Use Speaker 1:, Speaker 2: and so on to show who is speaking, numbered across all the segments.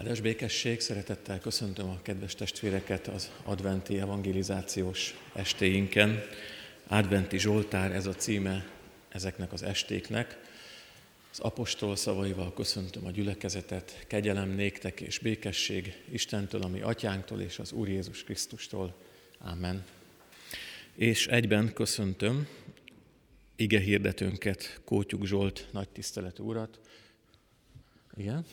Speaker 1: Áldás békesség, szeretettel köszöntöm a kedves testvéreket az adventi evangelizációs estéinken. Adventi Zsoltár, ez a címe ezeknek az estéknek. Az apostol szavaival köszöntöm a gyülekezetet, kegyelem néktek és békesség Istentől, ami atyánktól és az Úr Jézus Krisztustól. Amen. És egyben köszöntöm ige hirdetőnket, Kótyuk Zsolt nagy tiszteletű urat. Igen,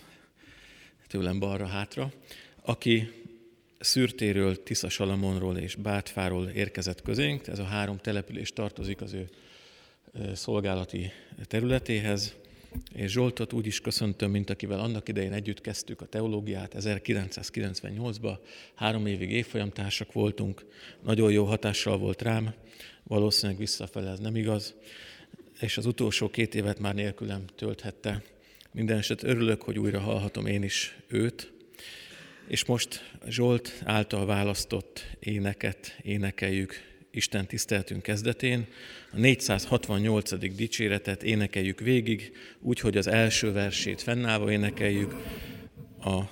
Speaker 1: tőlem balra-hátra, aki Szürtéről, Tisza Salamonról és Bátfáról érkezett közénk. Ez a három település tartozik az ő szolgálati területéhez. És Zsoltot úgy is köszöntöm, mint akivel annak idején együtt kezdtük a teológiát, 1998-ban, három évig évfolyamtársak voltunk, nagyon jó hatással volt rám, valószínűleg visszafele ez nem igaz, és az utolsó két évet már nélkülem tölthette minden eset örülök, hogy újra hallhatom én is őt, és most Zsolt által választott éneket énekeljük Isten tiszteltünk kezdetén. A 468. dicséretet énekeljük végig, úgy, hogy az első versét fennállva énekeljük, a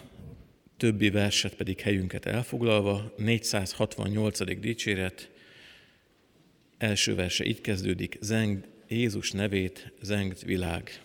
Speaker 1: többi verset pedig helyünket elfoglalva. 468. dicséret első verse így kezdődik, zeng Jézus nevét, zengt világ.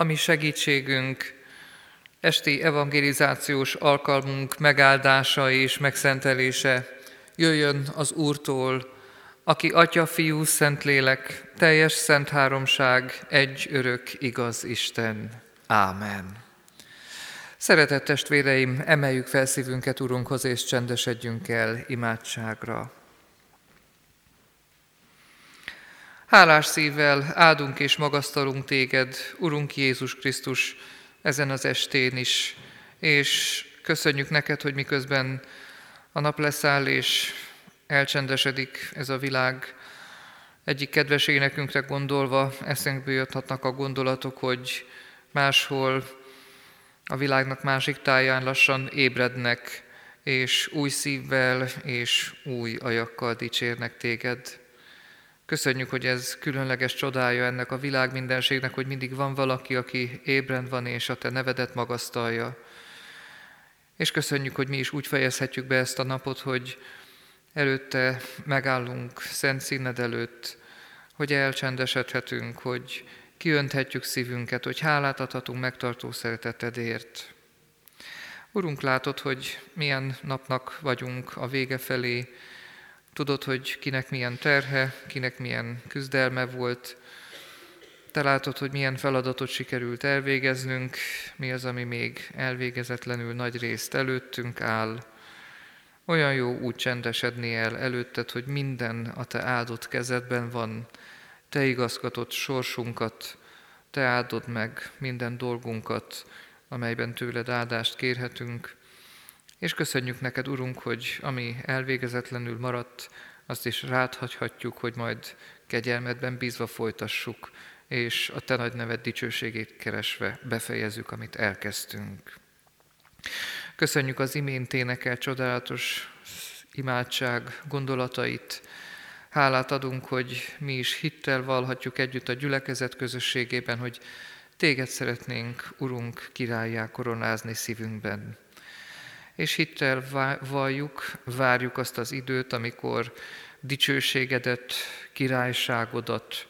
Speaker 2: Ami segítségünk, esti evangelizációs alkalmunk megáldása és megszentelése jöjjön az Úrtól, aki Atya, Fiú, Szentlélek, teljes szent háromság, egy örök igaz Isten. Ámen. Szeretett testvéreim, emeljük fel szívünket Urunkhoz, és csendesedjünk el imádságra. Hálás szívvel áldunk és magasztalunk téged, Urunk Jézus Krisztus, ezen az estén is, és köszönjük neked, hogy miközben a nap leszáll és elcsendesedik ez a világ, egyik kedves énekünkre gondolva eszünkbe juthatnak a gondolatok, hogy máshol a világnak másik táján lassan ébrednek, és új szívvel és új ajakkal dicsérnek téged. Köszönjük, hogy ez különleges csodája ennek a világ mindenségnek, hogy mindig van valaki, aki ébren van és a te nevedet magasztalja. És köszönjük, hogy mi is úgy fejezhetjük be ezt a napot, hogy előtte megállunk szent színed előtt, hogy elcsendesedhetünk, hogy kiönthetjük szívünket, hogy hálát adhatunk megtartó szeretetedért. Urunk, látod, hogy milyen napnak vagyunk a vége felé, Tudod, hogy kinek milyen terhe, kinek milyen küzdelme volt. Te látod, hogy milyen feladatot sikerült elvégeznünk, mi az, ami még elvégezetlenül nagy részt előttünk áll. Olyan jó úgy csendesedni el előtted, hogy minden a te áldott kezedben van. Te igazgatott sorsunkat, te áldod meg minden dolgunkat, amelyben tőled áldást kérhetünk. És köszönjük neked, Urunk, hogy ami elvégezetlenül maradt, azt is ráthagyhatjuk, hogy majd kegyelmedben bízva folytassuk, és a Te nagy neved dicsőségét keresve befejezzük, amit elkezdtünk. Köszönjük az imént énekel csodálatos imádság gondolatait. Hálát adunk, hogy mi is hittel valhatjuk együtt a gyülekezet közösségében, hogy Téged szeretnénk, Urunk, királyá koronázni szívünkben és hittel valljuk, várjuk azt az időt, amikor dicsőségedet, királyságodat,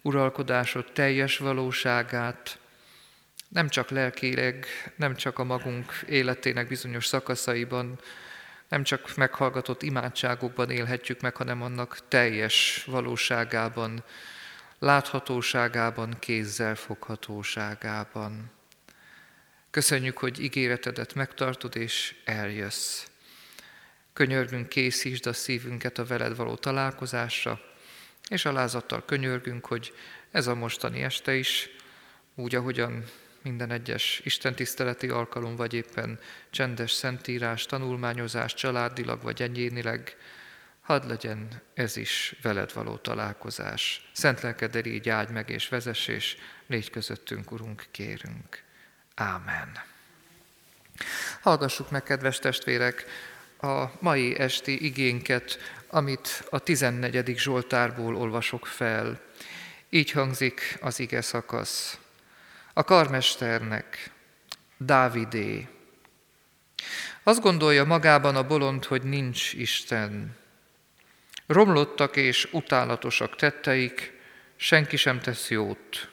Speaker 2: uralkodásod teljes valóságát, nem csak lelkileg, nem csak a magunk életének bizonyos szakaszaiban, nem csak meghallgatott imádságokban élhetjük meg, hanem annak teljes valóságában, láthatóságában, kézzel foghatóságában. Köszönjük, hogy ígéretedet megtartod és eljössz. Könyörgünk, készítsd a szívünket a veled való találkozásra, és alázattal könyörgünk, hogy ez a mostani este is, úgy, ahogyan minden egyes istentiszteleti alkalom, vagy éppen csendes szentírás, tanulmányozás, családilag vagy egyénileg, hadd legyen ez is veled való találkozás. Szent lelked így áldj meg és vezess, és légy közöttünk, Urunk, kérünk. Ámen. Hallgassuk meg, kedves testvérek, a mai esti igénket, amit a 14. Zsoltárból olvasok fel. Így hangzik az ige szakasz. A karmesternek, Dávidé. Azt gondolja magában a bolond, hogy nincs Isten. Romlottak és utálatosak tetteik, senki sem tesz jót.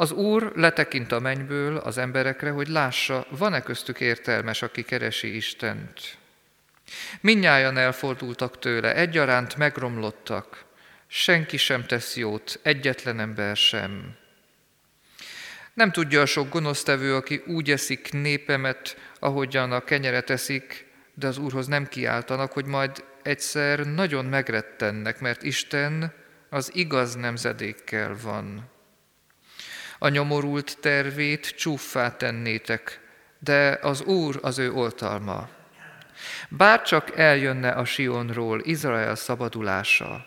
Speaker 2: Az Úr letekint a mennyből az emberekre, hogy lássa, van-e köztük értelmes, aki keresi Istent. Minnyájan elfordultak tőle, egyaránt megromlottak, senki sem tesz jót, egyetlen ember sem. Nem tudja a sok gonosztevő, aki úgy eszik népemet, ahogyan a kenyeret eszik, de az Úrhoz nem kiáltanak, hogy majd egyszer nagyon megrettennek, mert Isten az igaz nemzedékkel van. A nyomorult tervét csúffá tennétek, de az Úr az ő oltalma. Bár csak eljönne a Sionról Izrael szabadulása,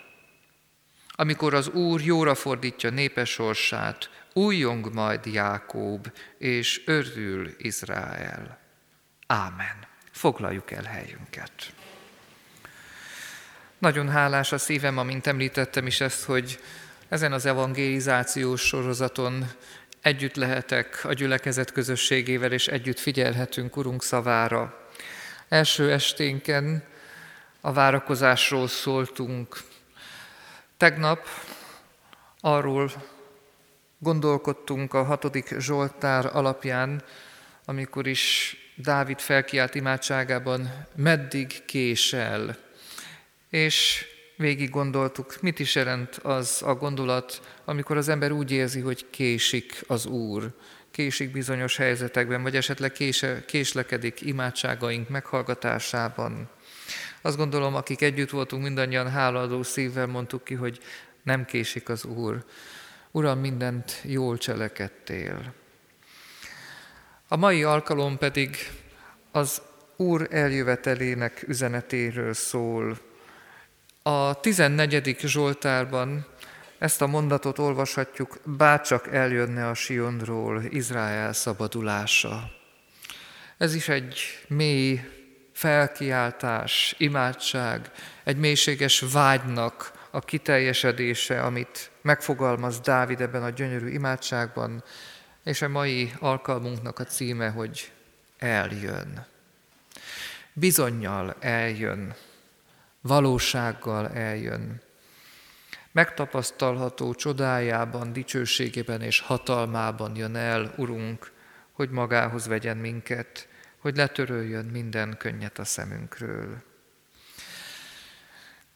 Speaker 2: amikor az Úr jóra fordítja népes sorsát, újjong majd Jákób, és örül Izrael. Ámen. Foglaljuk el helyünket. Nagyon hálás a szívem, amint említettem is ezt, hogy ezen az evangelizációs sorozaton együtt lehetek a gyülekezet közösségével, és együtt figyelhetünk Urunk szavára. Első esténken a várakozásról szóltunk. Tegnap arról Gondolkodtunk a hatodik Zsoltár alapján, amikor is Dávid felkiált imádságában, meddig késel. És végig gondoltuk, mit is jelent az a gondolat, amikor az ember úgy érzi, hogy késik az Úr, késik bizonyos helyzetekben, vagy esetleg kése, késlekedik imádságaink meghallgatásában. Azt gondolom, akik együtt voltunk, mindannyian háladó szívvel mondtuk ki, hogy nem késik az Úr. Uram, mindent jól cselekedtél. A mai alkalom pedig az Úr eljövetelének üzenetéről szól. A 14. Zsoltárban ezt a mondatot olvashatjuk, bárcsak eljönne a Sionról Izrael szabadulása. Ez is egy mély felkiáltás, imádság, egy mélységes vágynak a kiteljesedése, amit megfogalmaz Dávid ebben a gyönyörű imádságban, és a mai alkalmunknak a címe, hogy eljön. Bizonyal eljön, valósággal eljön. Megtapasztalható csodájában, dicsőségében és hatalmában jön el, Urunk, hogy magához vegyen minket, hogy letöröljön minden könnyet a szemünkről.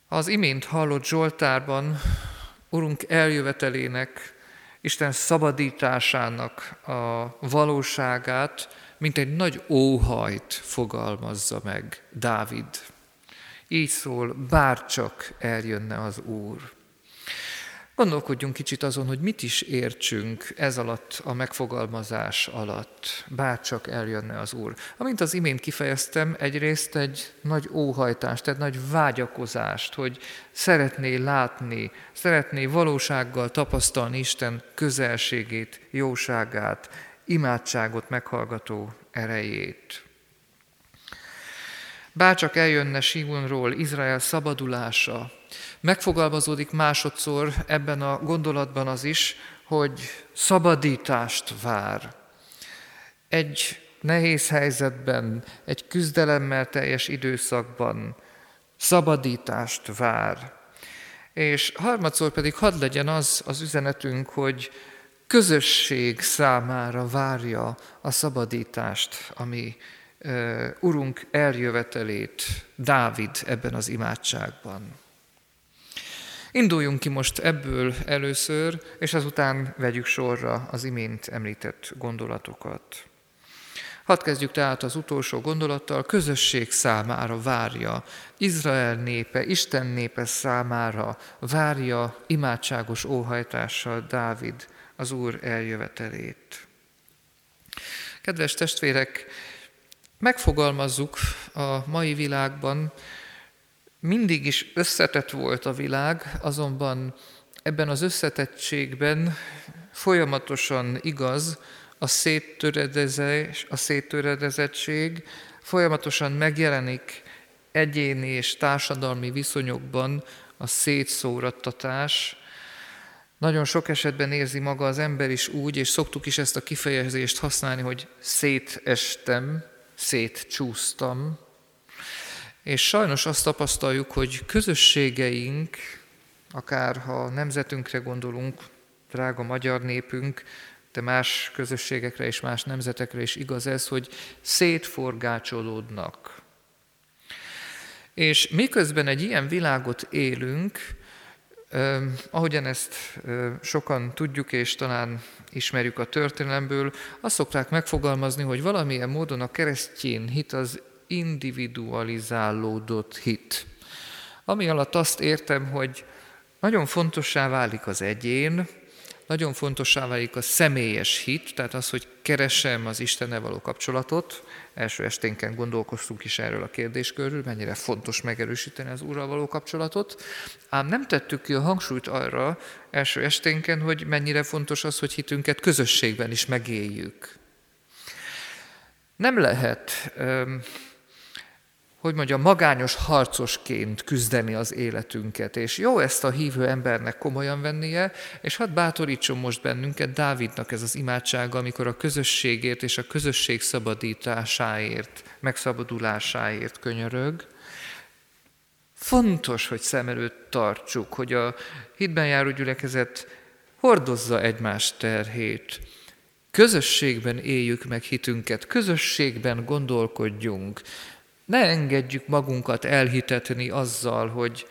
Speaker 2: Az imént hallott Zsoltárban Urunk eljövetelének, Isten szabadításának a valóságát, mint egy nagy óhajt fogalmazza meg Dávid. Így szól, bárcsak eljönne az Úr. Gondolkodjunk kicsit azon, hogy mit is értsünk ez alatt a megfogalmazás alatt, bárcsak eljönne az Úr. Amint az imént kifejeztem, egyrészt egy nagy óhajtást, egy nagy vágyakozást, hogy szeretné látni, szeretné valósággal tapasztalni Isten közelségét, jóságát, imádságot meghallgató erejét. Bárcsak eljönne Simonról Izrael szabadulása, megfogalmazódik másodszor ebben a gondolatban az is, hogy szabadítást vár. Egy nehéz helyzetben, egy küzdelemmel teljes időszakban szabadítást vár. És harmadszor pedig hadd legyen az az üzenetünk, hogy közösség számára várja a szabadítást, ami Urunk eljövetelét Dávid ebben az imádságban. Induljunk ki most ebből először, és azután vegyük sorra az imént említett gondolatokat. Hadd kezdjük tehát az utolsó gondolattal, közösség számára várja, Izrael népe, Isten népe számára várja imádságos óhajtással Dávid az Úr eljövetelét. Kedves testvérek, megfogalmazzuk a mai világban, mindig is összetett volt a világ, azonban ebben az összetettségben folyamatosan igaz a széttöredezés, a széttöredezettség, folyamatosan megjelenik egyéni és társadalmi viszonyokban a szétszórattatás, nagyon sok esetben érzi maga az ember is úgy, és szoktuk is ezt a kifejezést használni, hogy szétestem, szétcsúsztam. És sajnos azt tapasztaljuk, hogy közösségeink, akár ha nemzetünkre gondolunk, drága magyar népünk, de más közösségekre és más nemzetekre is igaz ez, hogy szétforgácsolódnak. És miközben egy ilyen világot élünk, ahogyan ezt sokan tudjuk, és talán ismerjük a történelemből, azt szokták megfogalmazni, hogy valamilyen módon a keresztjén hit az individualizálódott hit. Ami alatt azt értem, hogy nagyon fontossá válik az egyén, nagyon fontossá válik a személyes hit, tehát az, hogy keresem az Istennel való kapcsolatot. Első esténken gondolkoztunk is erről a kérdéskörről, mennyire fontos megerősíteni az Úrral való kapcsolatot. Ám nem tettük ki a hangsúlyt arra első esténken, hogy mennyire fontos az, hogy hitünket közösségben is megéljük. Nem lehet hogy mondja, magányos harcosként küzdeni az életünket. És jó ezt a hívő embernek komolyan vennie, és hadd bátorítson most bennünket Dávidnak ez az imádsága, amikor a közösségért és a közösség szabadításáért, megszabadulásáért könyörög. Fontos, hogy szem előtt tartsuk, hogy a hitben járó gyülekezet hordozza egymás terhét. Közösségben éljük meg hitünket, közösségben gondolkodjunk. Ne engedjük magunkat elhitetni azzal, hogy,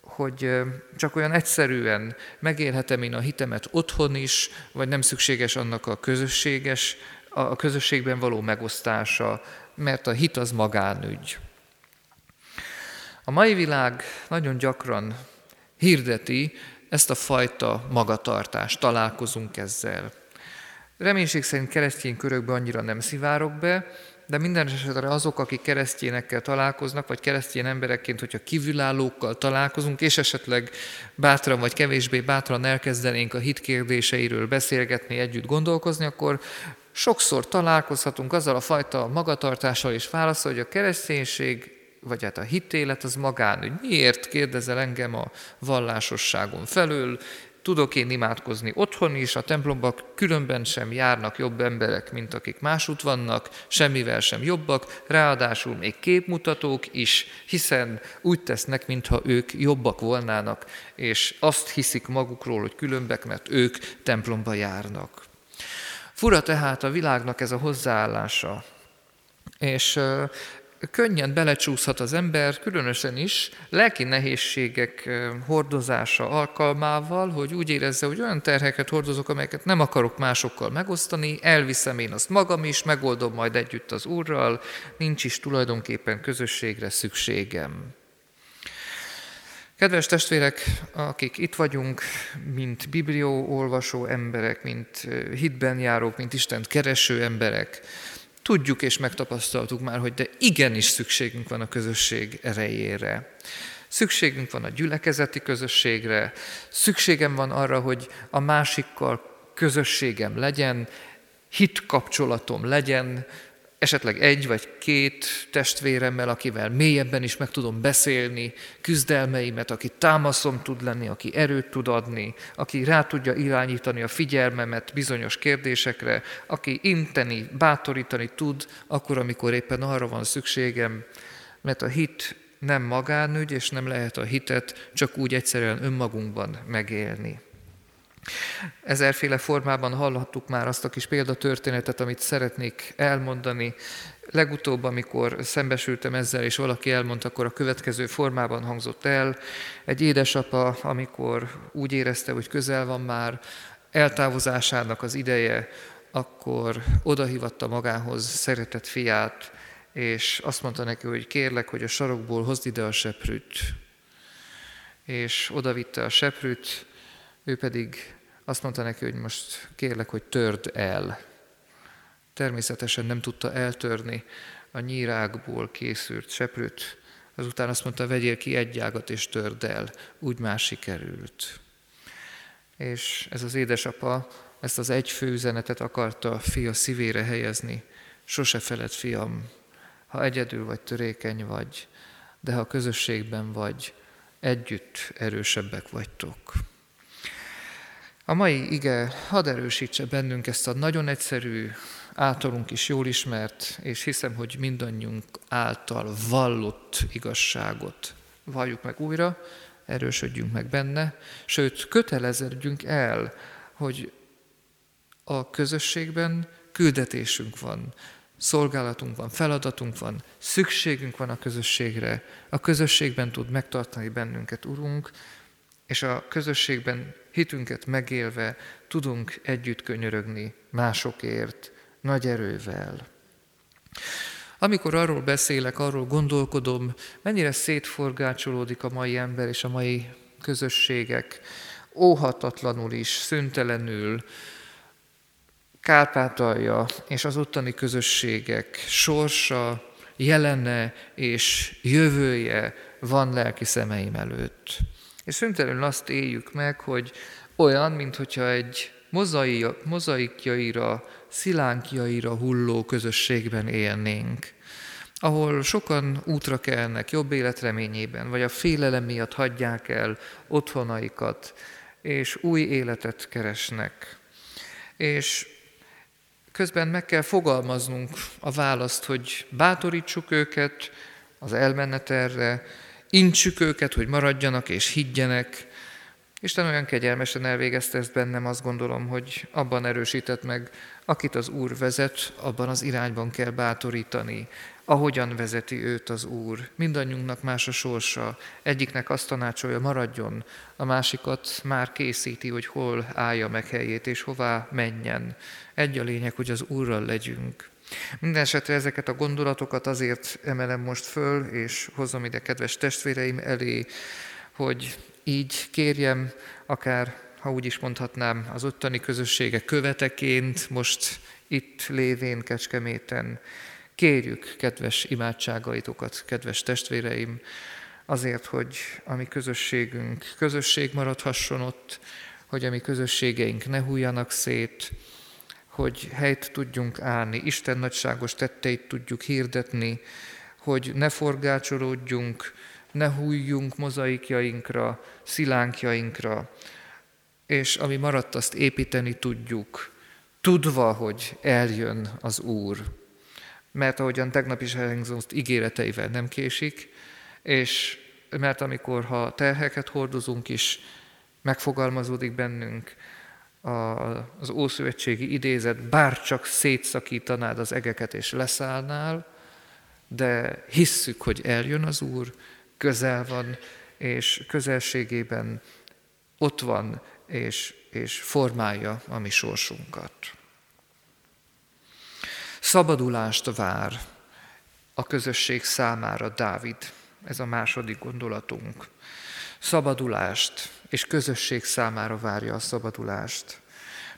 Speaker 2: hogy csak olyan egyszerűen megélhetem én a hitemet otthon is, vagy nem szükséges annak a közösséges, a közösségben való megosztása, mert a hit az magánügy. A mai világ nagyon gyakran hirdeti ezt a fajta magatartást, találkozunk ezzel. Reménység szerint keresztény körökbe annyira nem szivárok be, de minden esetre azok, akik keresztényekkel találkoznak, vagy keresztény emberekként, hogyha kívülállókkal találkozunk, és esetleg bátran vagy kevésbé bátran elkezdenénk a hit kérdéseiről beszélgetni, együtt gondolkozni, akkor sokszor találkozhatunk azzal a fajta magatartással és válaszol, hogy a kereszténység vagy hát a hitélet az magánügy. Miért kérdezel engem a vallásosságom felől? Tudok én imádkozni otthon is, a templomban különben sem járnak jobb emberek, mint akik másút vannak, semmivel sem jobbak, ráadásul még képmutatók is, hiszen úgy tesznek, mintha ők jobbak volnának, és azt hiszik magukról, hogy különbek, mert ők templomba járnak. Fura tehát a világnak ez a hozzáállása. És könnyen belecsúszhat az ember, különösen is lelki nehézségek hordozása alkalmával, hogy úgy érezze, hogy olyan terheket hordozok, amelyeket nem akarok másokkal megosztani, elviszem én azt magam is, megoldom majd együtt az Úrral, nincs is tulajdonképpen közösségre szükségem. Kedves testvérek, akik itt vagyunk, mint biblióolvasó emberek, mint hitben járók, mint Istent kereső emberek, Tudjuk és megtapasztaltuk már, hogy de igenis szükségünk van a közösség erejére. Szükségünk van a gyülekezeti közösségre, szükségem van arra, hogy a másikkal közösségem legyen, hit kapcsolatom legyen, esetleg egy vagy két testvéremmel, akivel mélyebben is meg tudom beszélni küzdelmeimet, aki támaszom tud lenni, aki erőt tud adni, aki rá tudja irányítani a figyelmemet bizonyos kérdésekre, aki inteni, bátorítani tud, akkor, amikor éppen arra van szükségem, mert a hit nem magánügy, és nem lehet a hitet csak úgy egyszerűen önmagunkban megélni. Ezerféle formában hallhattuk már azt a kis példatörténetet, amit szeretnék elmondani. Legutóbb, amikor szembesültem ezzel, és valaki elmondta, akkor a következő formában hangzott el. Egy édesapa, amikor úgy érezte, hogy közel van már eltávozásának az ideje, akkor odahívatta magához szeretett fiát, és azt mondta neki, hogy kérlek, hogy a sarokból hozd ide a seprűt. És odavitte a seprűt, ő pedig azt mondta neki, hogy most kérlek, hogy törd el. Természetesen nem tudta eltörni a nyírákból készült seprőt. Azután azt mondta, vegyél ki egy ágat és törd el. Úgy már sikerült. És ez az édesapa ezt az egy fő üzenetet akarta fia szívére helyezni. Sose feled, fiam, ha egyedül vagy törékeny vagy, de ha közösségben vagy, együtt erősebbek vagytok. A mai ige hadd erősítse bennünk ezt a nagyon egyszerű, általunk is jól ismert, és hiszem, hogy mindannyiunk által vallott igazságot. Valljuk meg újra, erősödjünk meg benne, sőt, köteleződjünk el, hogy a közösségben küldetésünk van, szolgálatunk van, feladatunk van, szükségünk van a közösségre, a közösségben tud megtartani bennünket, Urunk, és a közösségben hitünket megélve tudunk együtt könyörögni másokért, nagy erővel. Amikor arról beszélek, arról gondolkodom, mennyire szétforgácsolódik a mai ember és a mai közösségek, óhatatlanul is, szüntelenül, Kárpátalja és az ottani közösségek sorsa, jelene és jövője van lelki szemeim előtt. És szüntelenül azt éljük meg, hogy olyan, mintha egy mozai, mozaikjaira, szilánkjaira hulló közösségben élnénk, ahol sokan útra kelnek jobb életreményében, vagy a félelem miatt hagyják el otthonaikat, és új életet keresnek. És közben meg kell fogalmaznunk a választ, hogy bátorítsuk őket az elmeneterre, Intsük őket, hogy maradjanak és higgyenek, Isten olyan kegyelmesen elvégezte ezt bennem, azt gondolom, hogy abban erősített meg, akit az Úr vezet, abban az irányban kell bátorítani, ahogyan vezeti őt az Úr. Mindannyiunknak más a sorsa. Egyiknek azt tanácsolja, maradjon, a másikat már készíti, hogy hol állja meg helyét, és hová menjen. Egy a lényeg, hogy az Úrral legyünk. Minden esetre ezeket a gondolatokat azért emelem most föl, és hozom ide kedves testvéreim elé, hogy így kérjem, akár, ha úgy is mondhatnám, az ottani közössége követeként, most itt lévén Kecskeméten, kérjük kedves imádságaitokat, kedves testvéreim, azért, hogy a mi közösségünk közösség maradhasson ott, hogy a mi közösségeink ne hújjanak szét, hogy helyt tudjunk állni, Isten nagyságos tetteit tudjuk hirdetni, hogy ne forgácsolódjunk, ne hújjunk mozaikjainkra, szilánkjainkra, és ami maradt, azt építeni tudjuk, tudva, hogy eljön az Úr. Mert ahogyan tegnap is elhangzott, ígéreteivel nem késik, és mert amikor ha terheket hordozunk is, megfogalmazódik bennünk az Ószövetségi idézet, bár csak szétszakítanád az egeket és leszállnál, de hisszük, hogy eljön az Úr, közel van, és közelségében ott van, és, és formálja a mi sorsunkat. Szabadulást vár a közösség számára Dávid. Ez a második gondolatunk. Szabadulást és közösség számára várja a szabadulást.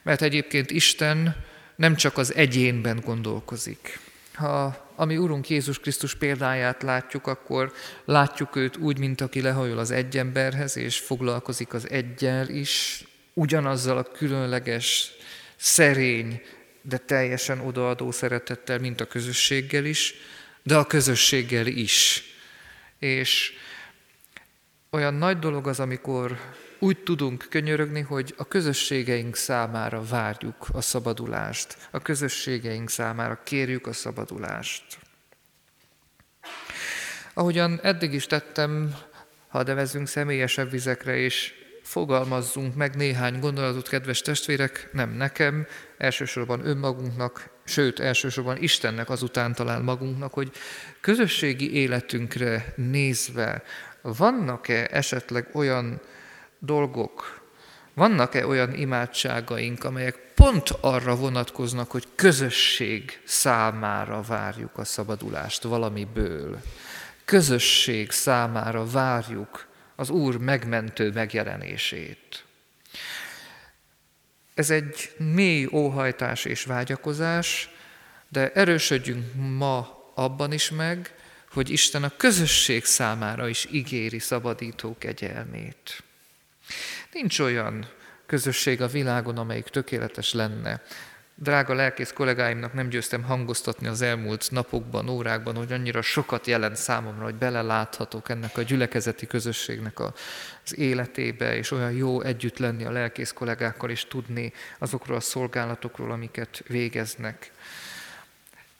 Speaker 2: Mert egyébként Isten nem csak az egyénben gondolkozik. Ha a mi Urunk Jézus Krisztus példáját látjuk, akkor látjuk őt úgy, mint aki lehajol az egy emberhez, és foglalkozik az egyel is, ugyanazzal a különleges, szerény, de teljesen odaadó szeretettel, mint a közösséggel is, de a közösséggel is. És olyan nagy dolog az, amikor úgy tudunk könyörögni, hogy a közösségeink számára várjuk a szabadulást, a közösségeink számára kérjük a szabadulást. Ahogyan eddig is tettem, ha nevezünk személyesebb vizekre, és fogalmazzunk meg néhány gondolatot, kedves testvérek, nem nekem, elsősorban önmagunknak, sőt, elsősorban Istennek azután talán magunknak, hogy közösségi életünkre nézve vannak-e esetleg olyan dolgok, vannak-e olyan imádságaink, amelyek pont arra vonatkoznak, hogy közösség számára várjuk a szabadulást valamiből. Közösség számára várjuk az Úr megmentő megjelenését. Ez egy mély óhajtás és vágyakozás, de erősödjünk ma abban is meg, hogy Isten a közösség számára is ígéri szabadító kegyelmét. Nincs olyan közösség a világon, amelyik tökéletes lenne. Drága lelkész kollégáimnak nem győztem hangoztatni az elmúlt napokban, órákban, hogy annyira sokat jelent számomra, hogy beleláthatok ennek a gyülekezeti közösségnek az életébe, és olyan jó együtt lenni a lelkész kollégákkal, és tudni azokról a szolgálatokról, amiket végeznek.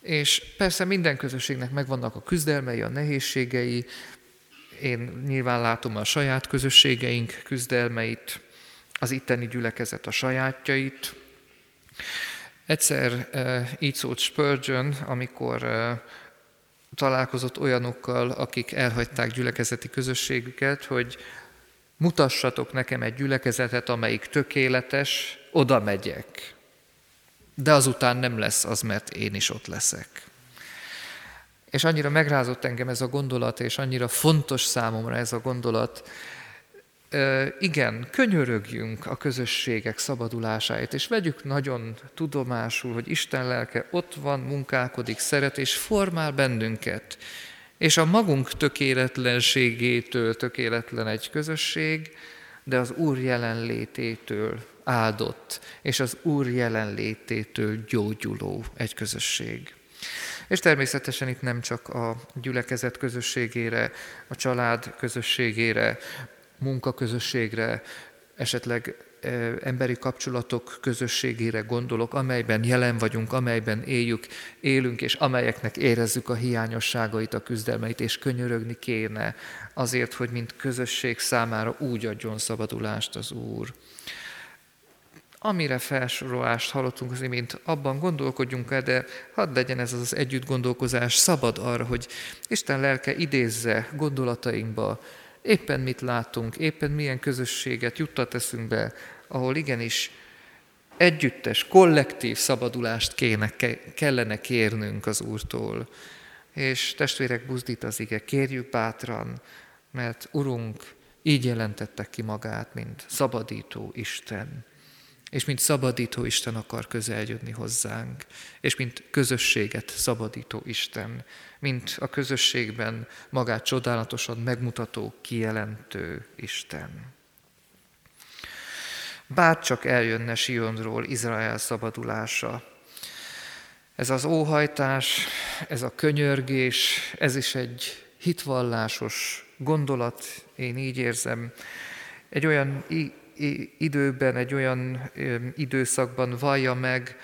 Speaker 2: És persze minden közösségnek megvannak a küzdelmei, a nehézségei, én nyilván látom a saját közösségeink küzdelmeit, az itteni gyülekezet a sajátjait. Egyszer e, így szólt Spurgeon, amikor e, találkozott olyanokkal, akik elhagyták gyülekezeti közösségüket, hogy mutassatok nekem egy gyülekezetet, amelyik tökéletes, oda megyek. De azután nem lesz az, mert én is ott leszek. És annyira megrázott engem ez a gondolat, és annyira fontos számomra ez a gondolat, igen, könyörögjünk a közösségek szabadulásáért, és vegyük nagyon tudomásul, hogy Isten lelke ott van, munkálkodik, szeret, és formál bennünket. És a magunk tökéletlenségétől tökéletlen egy közösség, de az Úr jelenlététől áldott, és az Úr jelenlététől gyógyuló egy közösség. És természetesen itt nem csak a gyülekezet közösségére, a család közösségére, munkaközösségre, esetleg emberi kapcsolatok közösségére gondolok, amelyben jelen vagyunk, amelyben éljük, élünk, és amelyeknek érezzük a hiányosságait, a küzdelmeit, és könyörögni kéne azért, hogy mint közösség számára úgy adjon szabadulást az Úr. Amire felsorolást hallottunk az imént, abban gondolkodjunk el, de hadd legyen ez az együtt gondolkozás szabad arra, hogy Isten lelke idézze gondolatainkba, éppen mit látunk, éppen milyen közösséget juttat eszünkbe, ahol igenis együttes, kollektív szabadulást kéne, kellene kérnünk az Úrtól. És testvérek, buzdít az ige, kérjük bátran, mert Urunk így jelentette ki magát, mint szabadító Isten és mint szabadító Isten akar közel jönni hozzánk, és mint közösséget szabadító Isten, mint a közösségben magát csodálatosan megmutató, kijelentő Isten. Bár csak eljönne Sionról Izrael szabadulása, ez az óhajtás, ez a könyörgés, ez is egy hitvallásos gondolat, én így érzem, egy olyan időben, egy olyan időszakban vallja meg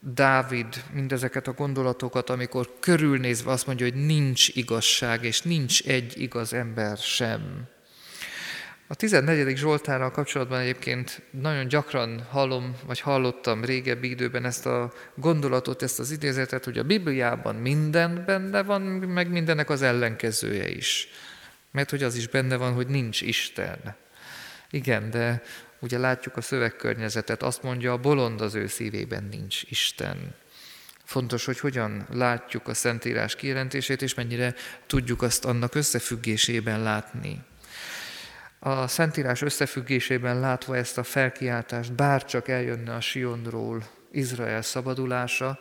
Speaker 2: Dávid mindezeket a gondolatokat, amikor körülnézve azt mondja, hogy nincs igazság, és nincs egy igaz ember sem. A 14. Zsoltárral kapcsolatban egyébként nagyon gyakran hallom, vagy hallottam régebbi időben ezt a gondolatot, ezt az idézetet, hogy a Bibliában minden benne van, meg mindennek az ellenkezője is. Mert hogy az is benne van, hogy nincs Isten. Igen, de ugye látjuk a szövegkörnyezetet, azt mondja, a bolond az ő szívében nincs Isten. Fontos, hogy hogyan látjuk a Szentírás kijelentését, és mennyire tudjuk azt annak összefüggésében látni. A Szentírás összefüggésében látva ezt a felkiáltást, bárcsak eljönne a Sionról Izrael szabadulása,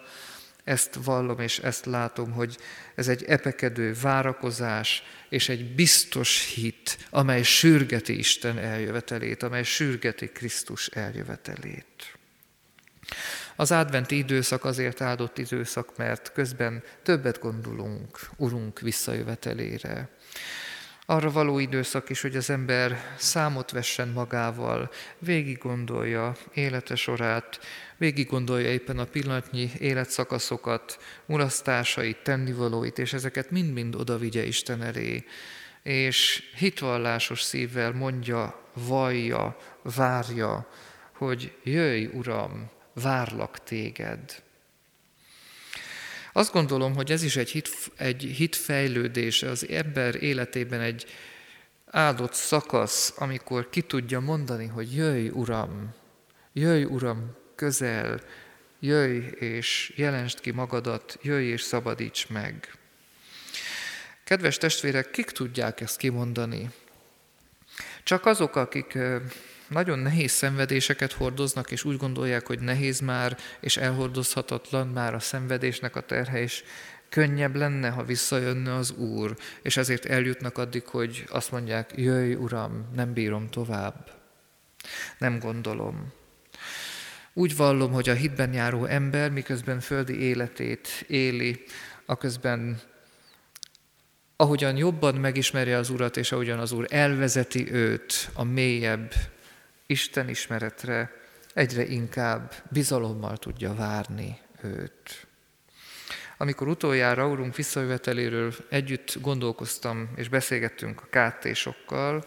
Speaker 2: ezt vallom és ezt látom, hogy ez egy epekedő várakozás és egy biztos hit, amely sürgeti Isten eljövetelét, amely sürgeti Krisztus eljövetelét. Az adventi időszak azért áldott időszak, mert közben többet gondolunk Urunk visszajövetelére. Arra való időszak is, hogy az ember számot vessen magával, végig gondolja élete sorát, végig gondolja éppen a pillanatnyi életszakaszokat, mulasztásait, tennivalóit, és ezeket mind-mind oda vigye Isten elé. És hitvallásos szívvel mondja, vallja, várja, hogy jöjj, Uram, várlak téged. Azt gondolom, hogy ez is egy, hit, egy hitfejlődés az ember életében egy áldott szakasz, amikor ki tudja mondani, hogy jöjj, Uram, jöjj, Uram, közel, jöjj és jelensd ki magadat, jöjj és szabadíts meg. Kedves testvérek, kik tudják ezt kimondani? Csak azok, akik nagyon nehéz szenvedéseket hordoznak, és úgy gondolják, hogy nehéz már, és elhordozhatatlan már a szenvedésnek a terhe, és könnyebb lenne, ha visszajönne az Úr, és ezért eljutnak addig, hogy azt mondják, jöjj Uram, nem bírom tovább. Nem gondolom. Úgy vallom, hogy a hitben járó ember, miközben földi életét éli, aközben ahogyan jobban megismeri az Urat, és ahogyan az Úr elvezeti őt a mélyebb Isten ismeretre, egyre inkább bizalommal tudja várni őt. Amikor utoljára Úrunk visszajöveteléről együtt gondolkoztam és beszélgettünk a kártésokkal,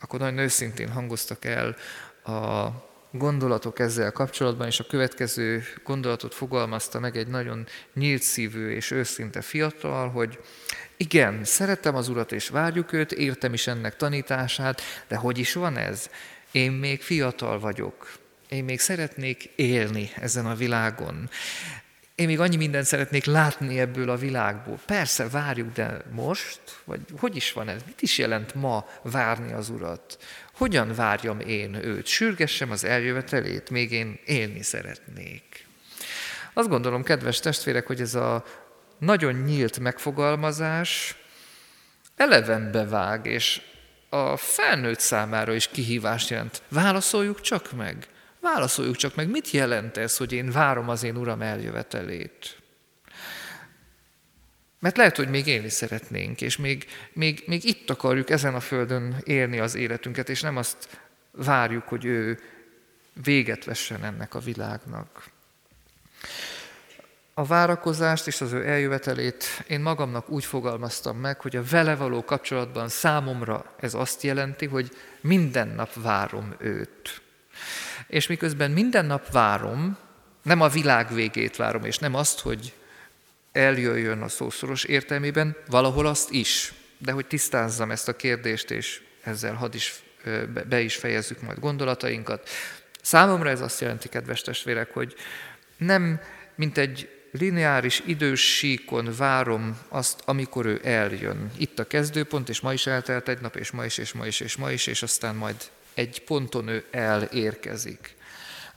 Speaker 2: akkor nagyon őszintén hangoztak el a gondolatok ezzel kapcsolatban, és a következő gondolatot fogalmazta meg egy nagyon nyílt szívű és őszinte fiatal, hogy igen, szeretem az Urat és várjuk őt, értem is ennek tanítását, de hogy is van ez? Én még fiatal vagyok, én még szeretnék élni ezen a világon. Én még annyi mindent szeretnék látni ebből a világból. Persze, várjuk, de most? Vagy hogy is van ez? Mit is jelent ma várni az Urat? Hogyan várjam én őt? Sürgessem az eljövetelét, még én élni szeretnék. Azt gondolom, kedves testvérek, hogy ez a nagyon nyílt megfogalmazás eleven bevág, és a felnőtt számára is kihívást jelent. Válaszoljuk csak meg. Válaszoljuk csak meg, mit jelent ez, hogy én várom az én Uram eljövetelét. Mert lehet, hogy még élni szeretnénk, és még, még, még itt akarjuk ezen a földön élni az életünket, és nem azt várjuk, hogy ő véget vessen ennek a világnak. A várakozást és az ő eljövetelét én magamnak úgy fogalmaztam meg, hogy a vele való kapcsolatban számomra ez azt jelenti, hogy minden nap várom őt. És miközben minden nap várom, nem a világ végét várom, és nem azt, hogy eljöjjön a szószoros értelmében, valahol azt is. De hogy tisztázzam ezt a kérdést, és ezzel hadd is be is fejezzük majd gondolatainkat. Számomra ez azt jelenti, kedves testvérek, hogy nem mint egy lineáris idős síkon várom azt, amikor ő eljön. Itt a kezdőpont, és ma is eltelt egy nap, és ma is, és ma is, és ma is, és aztán majd egy ponton ő elérkezik.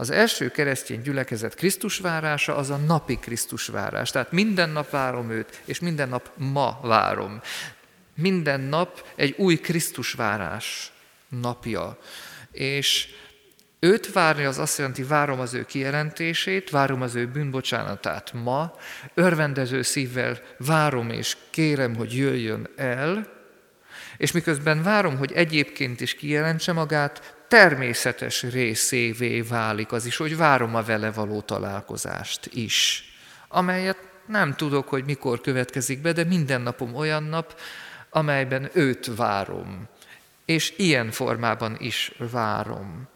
Speaker 2: Az első keresztény gyülekezet Krisztus várása az a napi Krisztus várás. Tehát minden nap várom őt, és minden nap ma várom. Minden nap egy új Krisztus várás napja. És őt várni az azt jelenti, várom az ő kijelentését, várom az ő bűnbocsánatát ma, örvendező szívvel várom és kérem, hogy jöjjön el, és miközben várom, hogy egyébként is kijelentse magát, természetes részévé válik az is, hogy várom a vele való találkozást is, amelyet nem tudok, hogy mikor következik be, de minden napom olyan nap, amelyben őt várom, és ilyen formában is várom.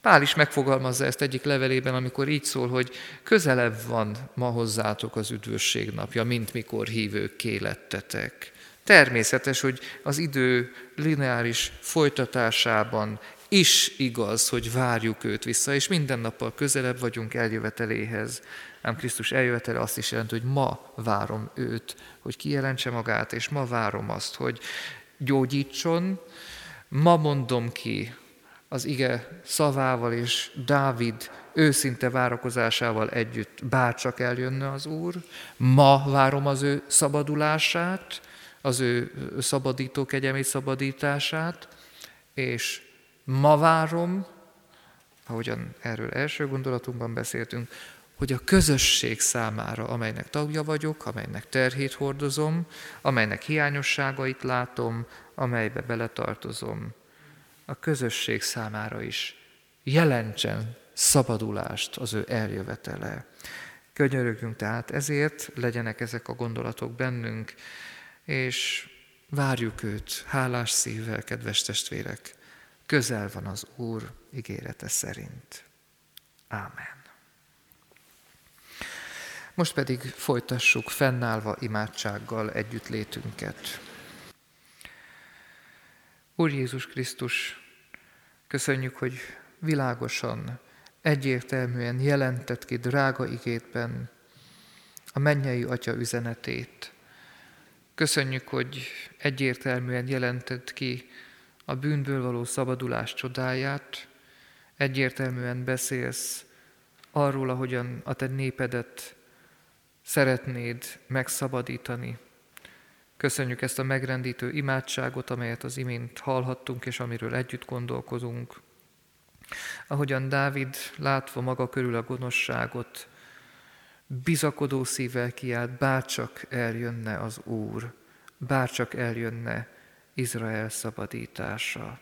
Speaker 2: Pál is megfogalmazza ezt egyik levelében, amikor így szól, hogy közelebb van ma hozzátok az üdvösség napja, mint mikor hívők kélettetek. Természetes, hogy az idő lineáris folytatásában is igaz, hogy várjuk őt vissza, és minden nappal közelebb vagyunk eljöveteléhez. Ám Krisztus eljövetele azt is jelenti, hogy ma várom őt, hogy kijelentse magát, és ma várom azt, hogy gyógyítson. Ma mondom ki az ige szavával és Dávid őszinte várakozásával együtt, bárcsak eljönne az Úr. Ma várom az ő szabadulását, az ő szabadító kegyelmi szabadítását, és ma várom, ahogyan erről első gondolatunkban beszéltünk, hogy a közösség számára, amelynek tagja vagyok, amelynek terhét hordozom, amelynek hiányosságait látom, amelybe beletartozom, a közösség számára is jelentsen szabadulást az ő eljövetele. Könyörögjünk tehát ezért, legyenek ezek a gondolatok bennünk, és várjuk őt hálás szívvel, kedves testvérek. Közel van az Úr ígérete szerint. Ámen. Most pedig folytassuk fennállva imádsággal együttlétünket. Úr Jézus Krisztus, köszönjük, hogy világosan, egyértelműen jelentett ki drága igétben a mennyei Atya üzenetét. Köszönjük, hogy egyértelműen jelentett ki a bűnből való szabadulás csodáját, egyértelműen beszélsz arról, ahogyan a te népedet szeretnéd megszabadítani Köszönjük ezt a megrendítő imádságot, amelyet az imént hallhattunk, és amiről együtt gondolkozunk. Ahogyan Dávid látva maga körül a gonoszságot, bizakodó szívvel kiált, bárcsak eljönne az Úr, bárcsak eljönne Izrael szabadítása.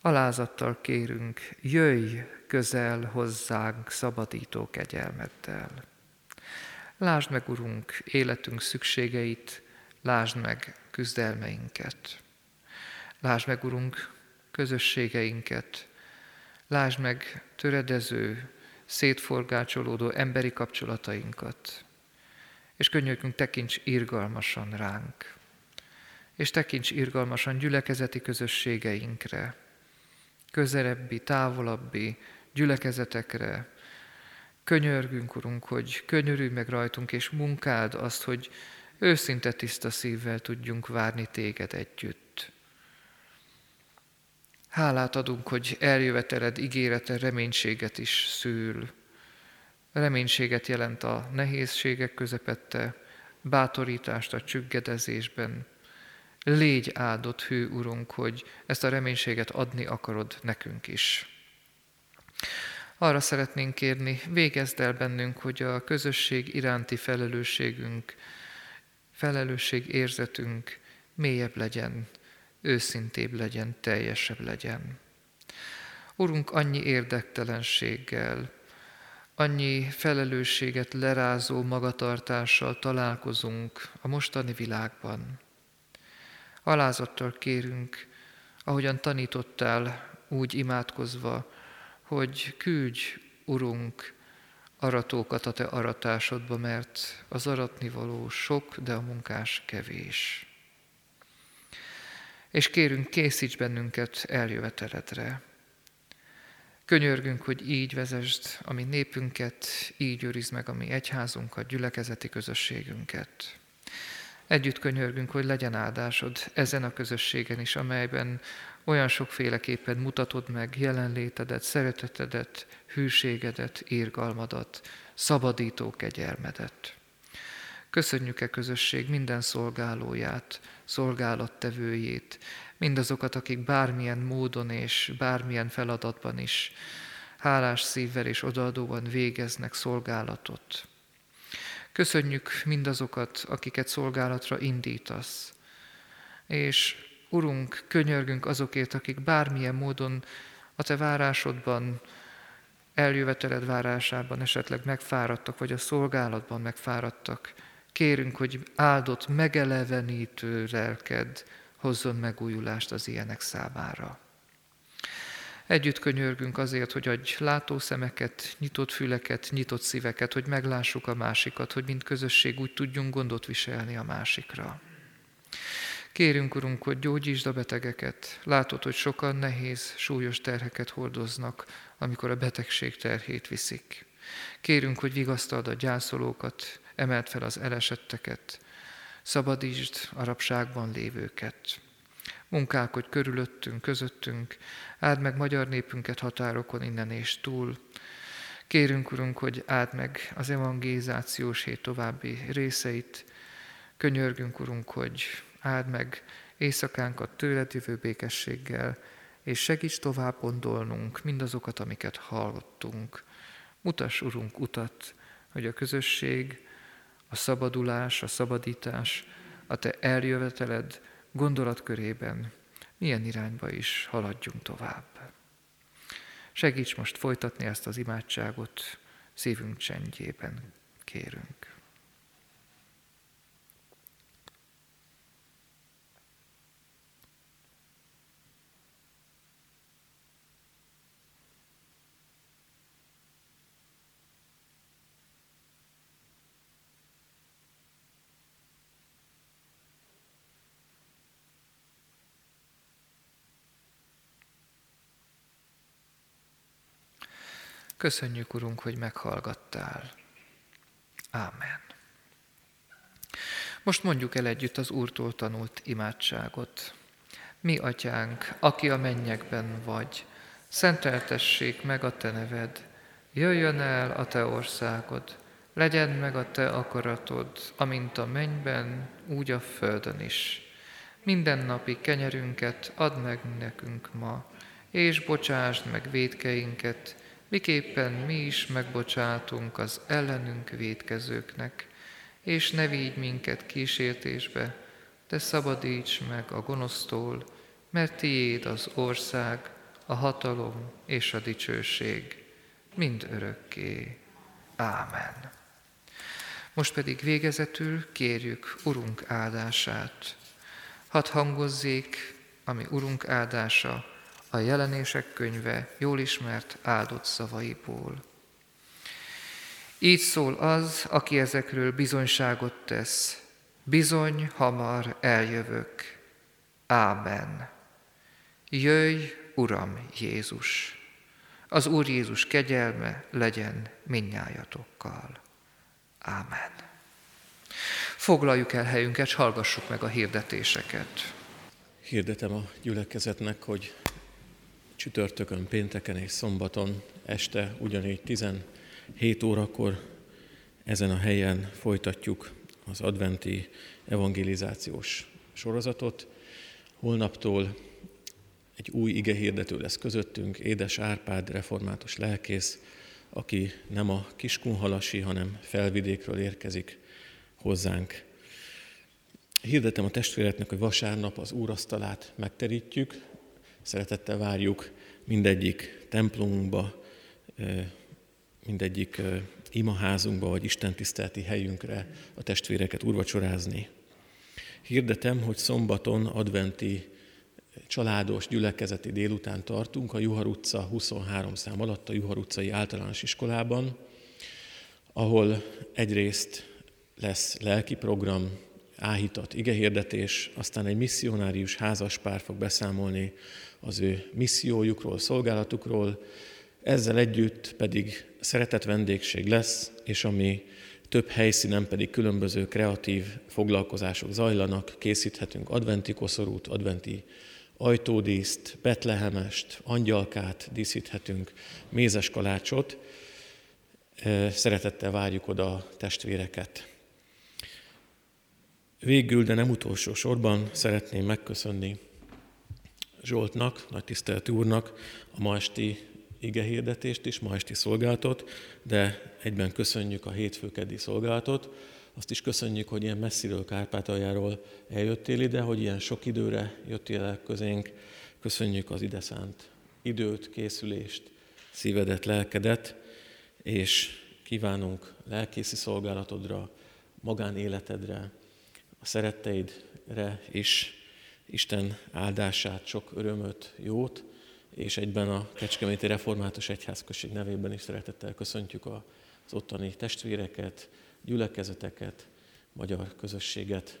Speaker 2: Alázattal kérünk, jöjj közel hozzánk szabadító kegyelmeddel. Lásd meg, Urunk, életünk szükségeit, lásd meg küzdelmeinket. Lásd meg, Urunk, közösségeinket, lásd meg töredező, szétforgácsolódó emberi kapcsolatainkat, és könyörgünk, tekints irgalmasan ránk, és tekints irgalmasan gyülekezeti közösségeinkre, közelebbi, távolabbi gyülekezetekre, Könyörgünk, Urunk, hogy könyörülj meg rajtunk, és munkáld azt, hogy őszinte tiszta szívvel tudjunk várni téged együtt. Hálát adunk, hogy eljöveteled ígérete reménységet is szül. Reménységet jelent a nehézségek közepette, bátorítást a csüggedezésben. Légy áldott hű, Urunk, hogy ezt a reménységet adni akarod nekünk is. Arra szeretnénk kérni, végezd el bennünk, hogy a közösség iránti felelősségünk, felelősség érzetünk mélyebb legyen, őszintébb legyen, teljesebb legyen. Urunk, annyi érdektelenséggel, annyi felelősséget lerázó magatartással találkozunk a mostani világban. Alázattal kérünk, ahogyan tanítottál, úgy imádkozva, hogy küldj, Urunk, aratókat a Te aratásodba, mert az aratnivaló sok, de a munkás kevés. És kérünk, készíts bennünket eljöveteledre. Könyörgünk, hogy így vezesd a mi népünket, így őrizd meg a mi egyházunkat, gyülekezeti közösségünket. Együtt könyörgünk, hogy legyen áldásod ezen a közösségen is, amelyben olyan sokféleképpen mutatod meg jelenlétedet, szeretetedet, hűségedet, írgalmadat, szabadító kegyelmedet. Köszönjük e közösség minden szolgálóját, szolgálattevőjét, mindazokat, akik bármilyen módon és bármilyen feladatban is hálás szívvel és odaadóban végeznek szolgálatot. Köszönjük mindazokat, akiket szolgálatra indítasz, és Urunk, könyörgünk azokért, akik bármilyen módon a Te várásodban, eljöveteled várásában esetleg megfáradtak, vagy a szolgálatban megfáradtak. Kérünk, hogy áldott, megelevenítő lelked hozzon megújulást az ilyenek számára. Együtt könyörgünk azért, hogy adj látószemeket, nyitott füleket, nyitott szíveket, hogy meglássuk a másikat, hogy mint közösség úgy tudjunk gondot viselni a másikra. Kérünk, Urunk, hogy gyógyítsd a betegeket. Látod, hogy sokan nehéz, súlyos terheket hordoznak, amikor a betegség terhét viszik. Kérünk, hogy vigasztald a gyászolókat, emeld fel az elesetteket, szabadítsd a rabságban lévőket. Munkálkodj körülöttünk, közöttünk, áld meg magyar népünket határokon innen és túl. Kérünk, Urunk, hogy áld meg az evangélizációs hét további részeit. Könyörgünk, Urunk, hogy áld meg éjszakánkat tőled jövő békességgel, és segíts tovább gondolnunk mindazokat, amiket hallottunk. Mutass, Urunk, utat, hogy a közösség, a szabadulás, a szabadítás, a Te eljöveteled gondolatkörében milyen irányba is haladjunk tovább. Segíts most folytatni ezt az imádságot szívünk csendjében, kérünk. Köszönjük, Urunk, hogy meghallgattál. Ámen. Most mondjuk el együtt az Úrtól tanult imádságot. Mi, Atyánk, aki a mennyekben vagy, szenteltessék meg a Te neved, jöjjön el a Te országod, legyen meg a Te akaratod, amint a mennyben, úgy a földön is. Minden napi kenyerünket add meg nekünk ma, és bocsásd meg védkeinket, miképpen mi is megbocsátunk az ellenünk védkezőknek, és ne vigy minket kísértésbe, de szabadíts meg a gonosztól, mert tiéd az ország, a hatalom és a dicsőség, mind örökké. Ámen. Most pedig végezetül kérjük Urunk áldását. Hadd hangozzék, ami Urunk áldása, a jelenések könyve jól ismert áldott szavaiból. Így szól az, aki ezekről bizonyságot tesz. Bizony, hamar eljövök. Ámen. Jöjj, Uram Jézus! Az Úr Jézus kegyelme legyen minnyájatokkal. Ámen. Foglaljuk el helyünket, és hallgassuk meg a hirdetéseket.
Speaker 1: Hirdetem a gyülekezetnek, hogy csütörtökön, pénteken és szombaton este ugyanígy 17 órakor ezen a helyen folytatjuk az adventi evangelizációs sorozatot. Holnaptól egy új ige hirdető lesz közöttünk, Édes Árpád, református lelkész, aki nem a Kiskunhalasi, hanem felvidékről érkezik hozzánk. Hirdetem a testvéretnek, hogy vasárnap az úrasztalát megterítjük, Szeretettel várjuk mindegyik templomunkba, mindegyik imaházunkba vagy istentiszteleti helyünkre a testvéreket urvacsorázni. Hirdetem, hogy szombaton adventi családos gyülekezeti délután tartunk a Juhar utca 23 szám alatt a Juhar utcai általános iskolában, ahol egyrészt lesz lelki program, áhítat, igehirdetés, aztán egy misszionárius házaspár fog beszámolni az ő missziójukról, szolgálatukról, ezzel együtt pedig szeretett vendégség lesz, és ami több helyszínen pedig különböző kreatív foglalkozások zajlanak, készíthetünk adventi koszorút, adventi ajtódíszt, betlehemest, angyalkát díszíthetünk, mézes kalácsot. Szeretettel várjuk oda a testvéreket. Végül, de nem utolsó sorban szeretném megköszönni Zsoltnak, nagy tisztelt úrnak a ma esti ige hirdetést is, ma esti szolgálatot, de egyben köszönjük a hétfőkeddi szolgálatot. Azt is köszönjük, hogy ilyen messziről, Kárpátaljáról eljöttél ide, hogy ilyen sok időre jöttél el közénk. Köszönjük az ide szánt időt, készülést, szívedet, lelkedet, és kívánunk lelkészi szolgálatodra, magánéletedre, a szeretteidre is Isten áldását, sok örömöt, jót, és egyben a Kecskeméti Református Egyházközség nevében is szeretettel köszöntjük az ottani testvéreket, gyülekezeteket, magyar közösséget,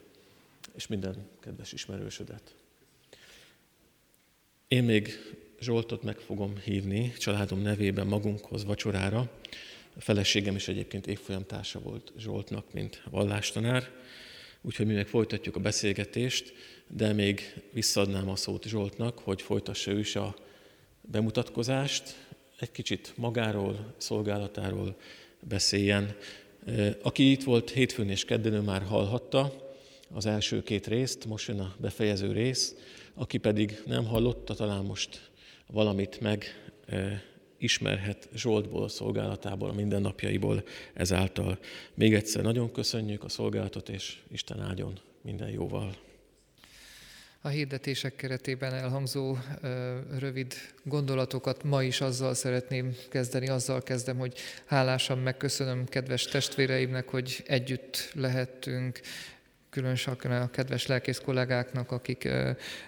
Speaker 1: és minden kedves ismerősödet. Én még Zsoltot meg fogom hívni családom nevében magunkhoz vacsorára. A feleségem is egyébként évfolyamtársa volt Zsoltnak, mint vallástanár, úgyhogy mi meg folytatjuk a beszélgetést, de még visszaadnám a szót Zsoltnak, hogy folytassa ő is a bemutatkozást, egy kicsit magáról, szolgálatáról beszéljen. Aki itt volt hétfőn és kedden, már hallhatta az első két részt, most jön a befejező rész, aki pedig nem hallotta, talán most valamit meg ismerhet Zsoltból, szolgálatából, a mindennapjaiból ezáltal. Még egyszer nagyon köszönjük a szolgálatot, és Isten áldjon minden jóval.
Speaker 2: A hirdetések keretében elhangzó rövid gondolatokat ma is azzal szeretném kezdeni, azzal kezdem, hogy hálásan megköszönöm kedves testvéreimnek, hogy együtt lehettünk, különösen a kedves lelkész kollégáknak, akik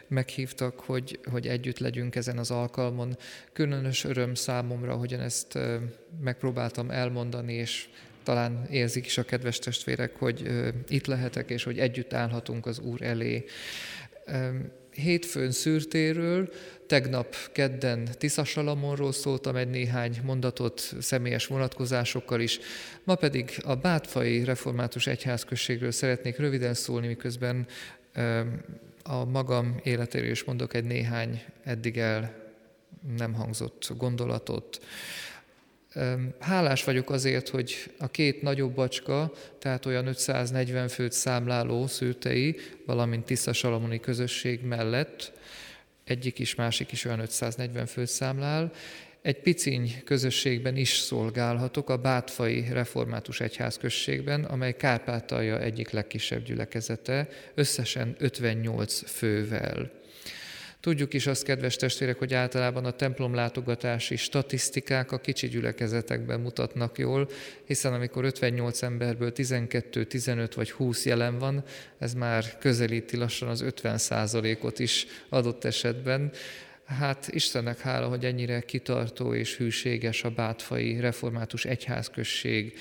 Speaker 2: meghívtak, hogy, hogy együtt legyünk ezen az alkalmon. Különös öröm számomra, hogyan ezt megpróbáltam elmondani, és talán érzik is a kedves testvérek, hogy itt lehetek, és hogy együtt állhatunk az Úr elé. Hétfőn szűrtéről, tegnap kedden Tiszasalamonról szóltam egy néhány mondatot személyes vonatkozásokkal is, ma pedig a Bátfai Református Egyházközségről szeretnék röviden szólni, miközben a magam életéről is mondok egy néhány eddig el nem hangzott gondolatot. Hálás vagyok azért, hogy a két nagyobb bacska, tehát olyan 540 főt számláló szűrtei, valamint Tisza Salamoni közösség mellett, egyik is, másik is olyan 540 főt számlál, egy piciny közösségben is szolgálhatok, a Bátfai Református Egyházközségben, amely Kárpátalja egyik legkisebb gyülekezete, összesen 58 fővel. Tudjuk is azt, kedves testvérek, hogy általában a templomlátogatási statisztikák a kicsi gyülekezetekben mutatnak jól, hiszen amikor 58 emberből 12, 15 vagy 20 jelen van, ez már közelíti lassan az 50 százalékot is adott esetben. Hát Istennek hála, hogy ennyire kitartó és hűséges a bátfai református egyházközség,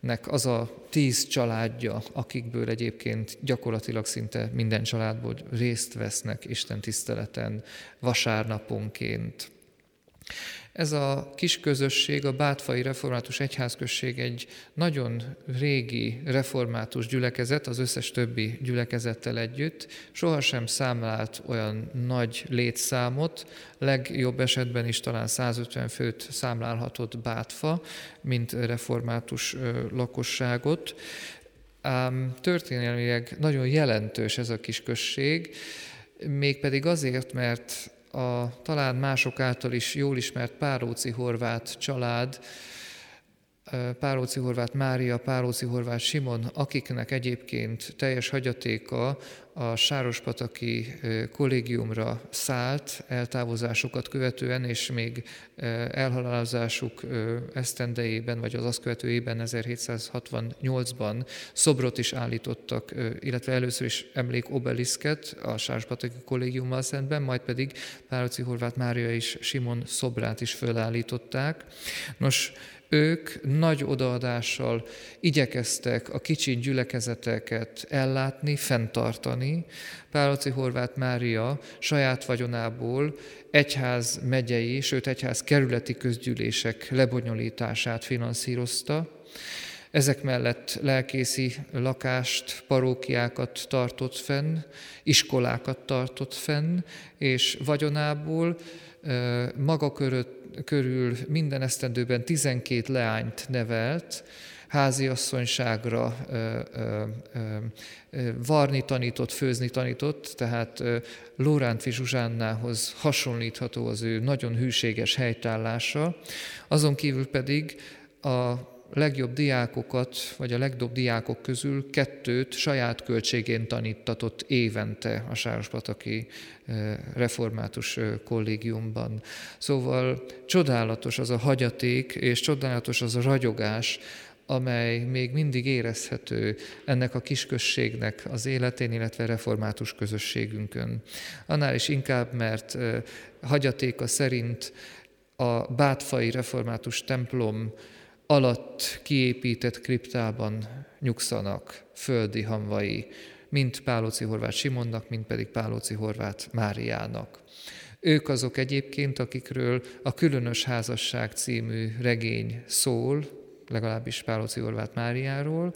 Speaker 2: nek az a tíz családja, akikből egyébként gyakorlatilag szinte minden családból részt vesznek Isten tiszteleten vasárnaponként. Ez a kis közösség, a Bátfai Református Egyházközség egy nagyon régi református gyülekezet, az összes többi gyülekezettel együtt, sohasem számlált olyan nagy létszámot, legjobb esetben is talán 150 főt számlálhatott Bátfa, mint református lakosságot. Ám történelmileg nagyon jelentős ez a kis község, mégpedig azért, mert a talán mások által is jól ismert Páróci horvát család Pálóci Horváth Mária, Pálóci Horváth Simon, akiknek egyébként teljes hagyatéka a Sárospataki kollégiumra szállt eltávozásukat követően, és még elhalálozásuk esztendejében, vagy az azt követőjében 1768-ban szobrot is állítottak, illetve először is emlék obeliszket a Sárospataki kollégiummal szemben, majd pedig Pálóci Horváth Mária és Simon szobrát is fölállították. Nos, ők nagy odaadással igyekeztek a kicsi gyülekezeteket ellátni, fenntartani. Pálaci Horváth Mária saját vagyonából egyház megyei, sőt egyház kerületi közgyűlések lebonyolítását finanszírozta. Ezek mellett lelkészi lakást, parókiákat tartott fenn, iskolákat tartott fenn, és vagyonából maga körül minden esztendőben 12 leányt nevelt, háziasszonyságra varni tanított, főzni tanított, tehát Lórántfi Zsuzsánnához hasonlítható az ő nagyon hűséges helytállása, azon kívül pedig a legjobb diákokat, vagy a legjobb diákok közül kettőt saját költségén tanítatott évente a Sárospataki református kollégiumban. Szóval csodálatos az a hagyaték, és csodálatos az a ragyogás, amely még mindig érezhető ennek a kisközségnek az életén, illetve református közösségünkön. Annál is inkább, mert hagyatéka szerint a Bátfai Református templom alatt kiépített kriptában nyugszanak földi hamvai, mint Pálóci Horváth Simonnak, mint pedig Pálóci Horváth Máriának. Ők azok egyébként, akikről a Különös Házasság című regény szól, legalábbis Pálóci Horváth Máriáról,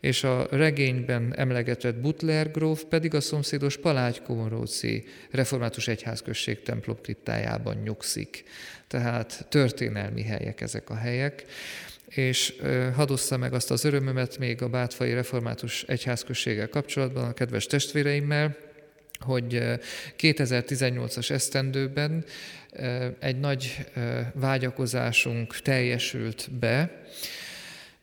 Speaker 2: és a regényben emlegetett Butler gróf pedig a szomszédos Palágykomoróci református egyházközség templom kriptájában nyugszik. Tehát történelmi helyek ezek a helyek és hadd meg azt az örömömet még a Bátfai Református Egyházközséggel kapcsolatban a kedves testvéreimmel, hogy 2018-as esztendőben egy nagy vágyakozásunk teljesült be.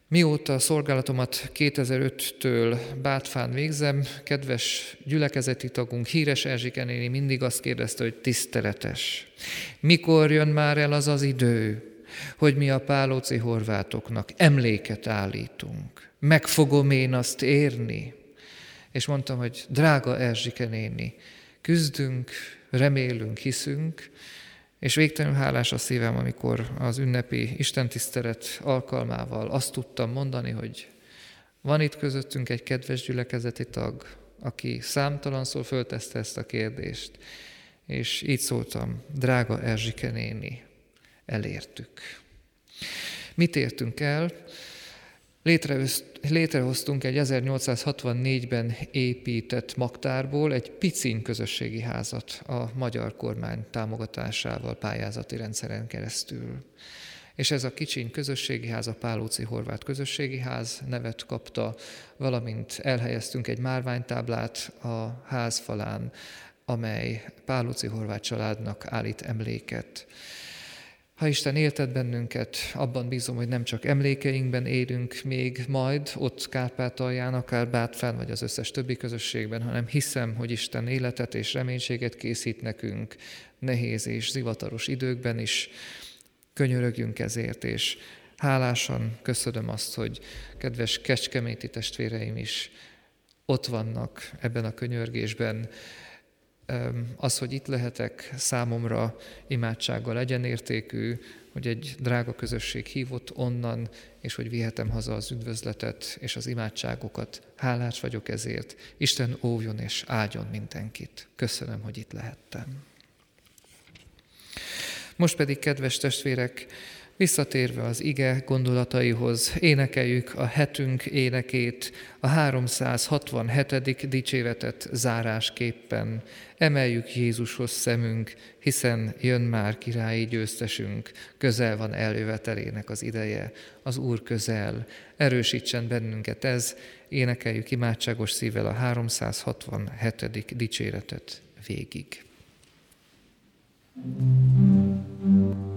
Speaker 2: Mióta szolgálatomat 2005-től Bátfán végzem, kedves gyülekezeti tagunk, híres Erzsike néni mindig azt kérdezte, hogy tiszteletes. Mikor jön már el az az idő, hogy mi a pálóci horvátoknak emléket állítunk. Meg fogom én azt érni. És mondtam, hogy drága Erzsike néni, küzdünk, remélünk, hiszünk, és végtelenül hálás a szívem, amikor az ünnepi istentisztelet alkalmával azt tudtam mondani, hogy van itt közöttünk egy kedves gyülekezeti tag, aki számtalanszor fölteszte ezt a kérdést, és így szóltam, drága Erzsike néni, elértük. Mit értünk el? Létrehoztunk egy 1864-ben épített magtárból egy picin közösségi házat a magyar kormány támogatásával pályázati rendszeren keresztül. És ez a kicsiny közösségi ház, a Pálóci Horvát Közösségi Ház nevet kapta, valamint elhelyeztünk egy márványtáblát a ház falán, amely Pálóci Horvát családnak állít emléket. Ha Isten éltet bennünket, abban bízom, hogy nem csak emlékeinkben élünk még majd ott Kárpátalján, akár Bátfán, vagy az összes többi közösségben, hanem hiszem, hogy Isten életet és reménységet készít nekünk nehéz és zivataros időkben is. Könyörögjünk ezért, és hálásan köszönöm azt, hogy kedves kecskeméti testvéreim is ott vannak ebben a könyörgésben, az, hogy itt lehetek, számomra imádsággal legyen értékű, hogy egy drága közösség hívott onnan, és hogy vihetem haza az üdvözletet és az imádságokat. Hálás vagyok ezért. Isten óvjon és áldjon mindenkit. Köszönöm, hogy itt lehettem. Most pedig, kedves testvérek, Visszatérve az ige gondolataihoz, énekeljük a hetünk énekét, a 367. dicséretet zárásképpen. Emeljük Jézushoz szemünk, hiszen jön már királyi győztesünk, közel van eljövetelének az ideje, az Úr közel. Erősítsen bennünket ez, énekeljük imádságos szívvel a 367. dicséretet végig. thank you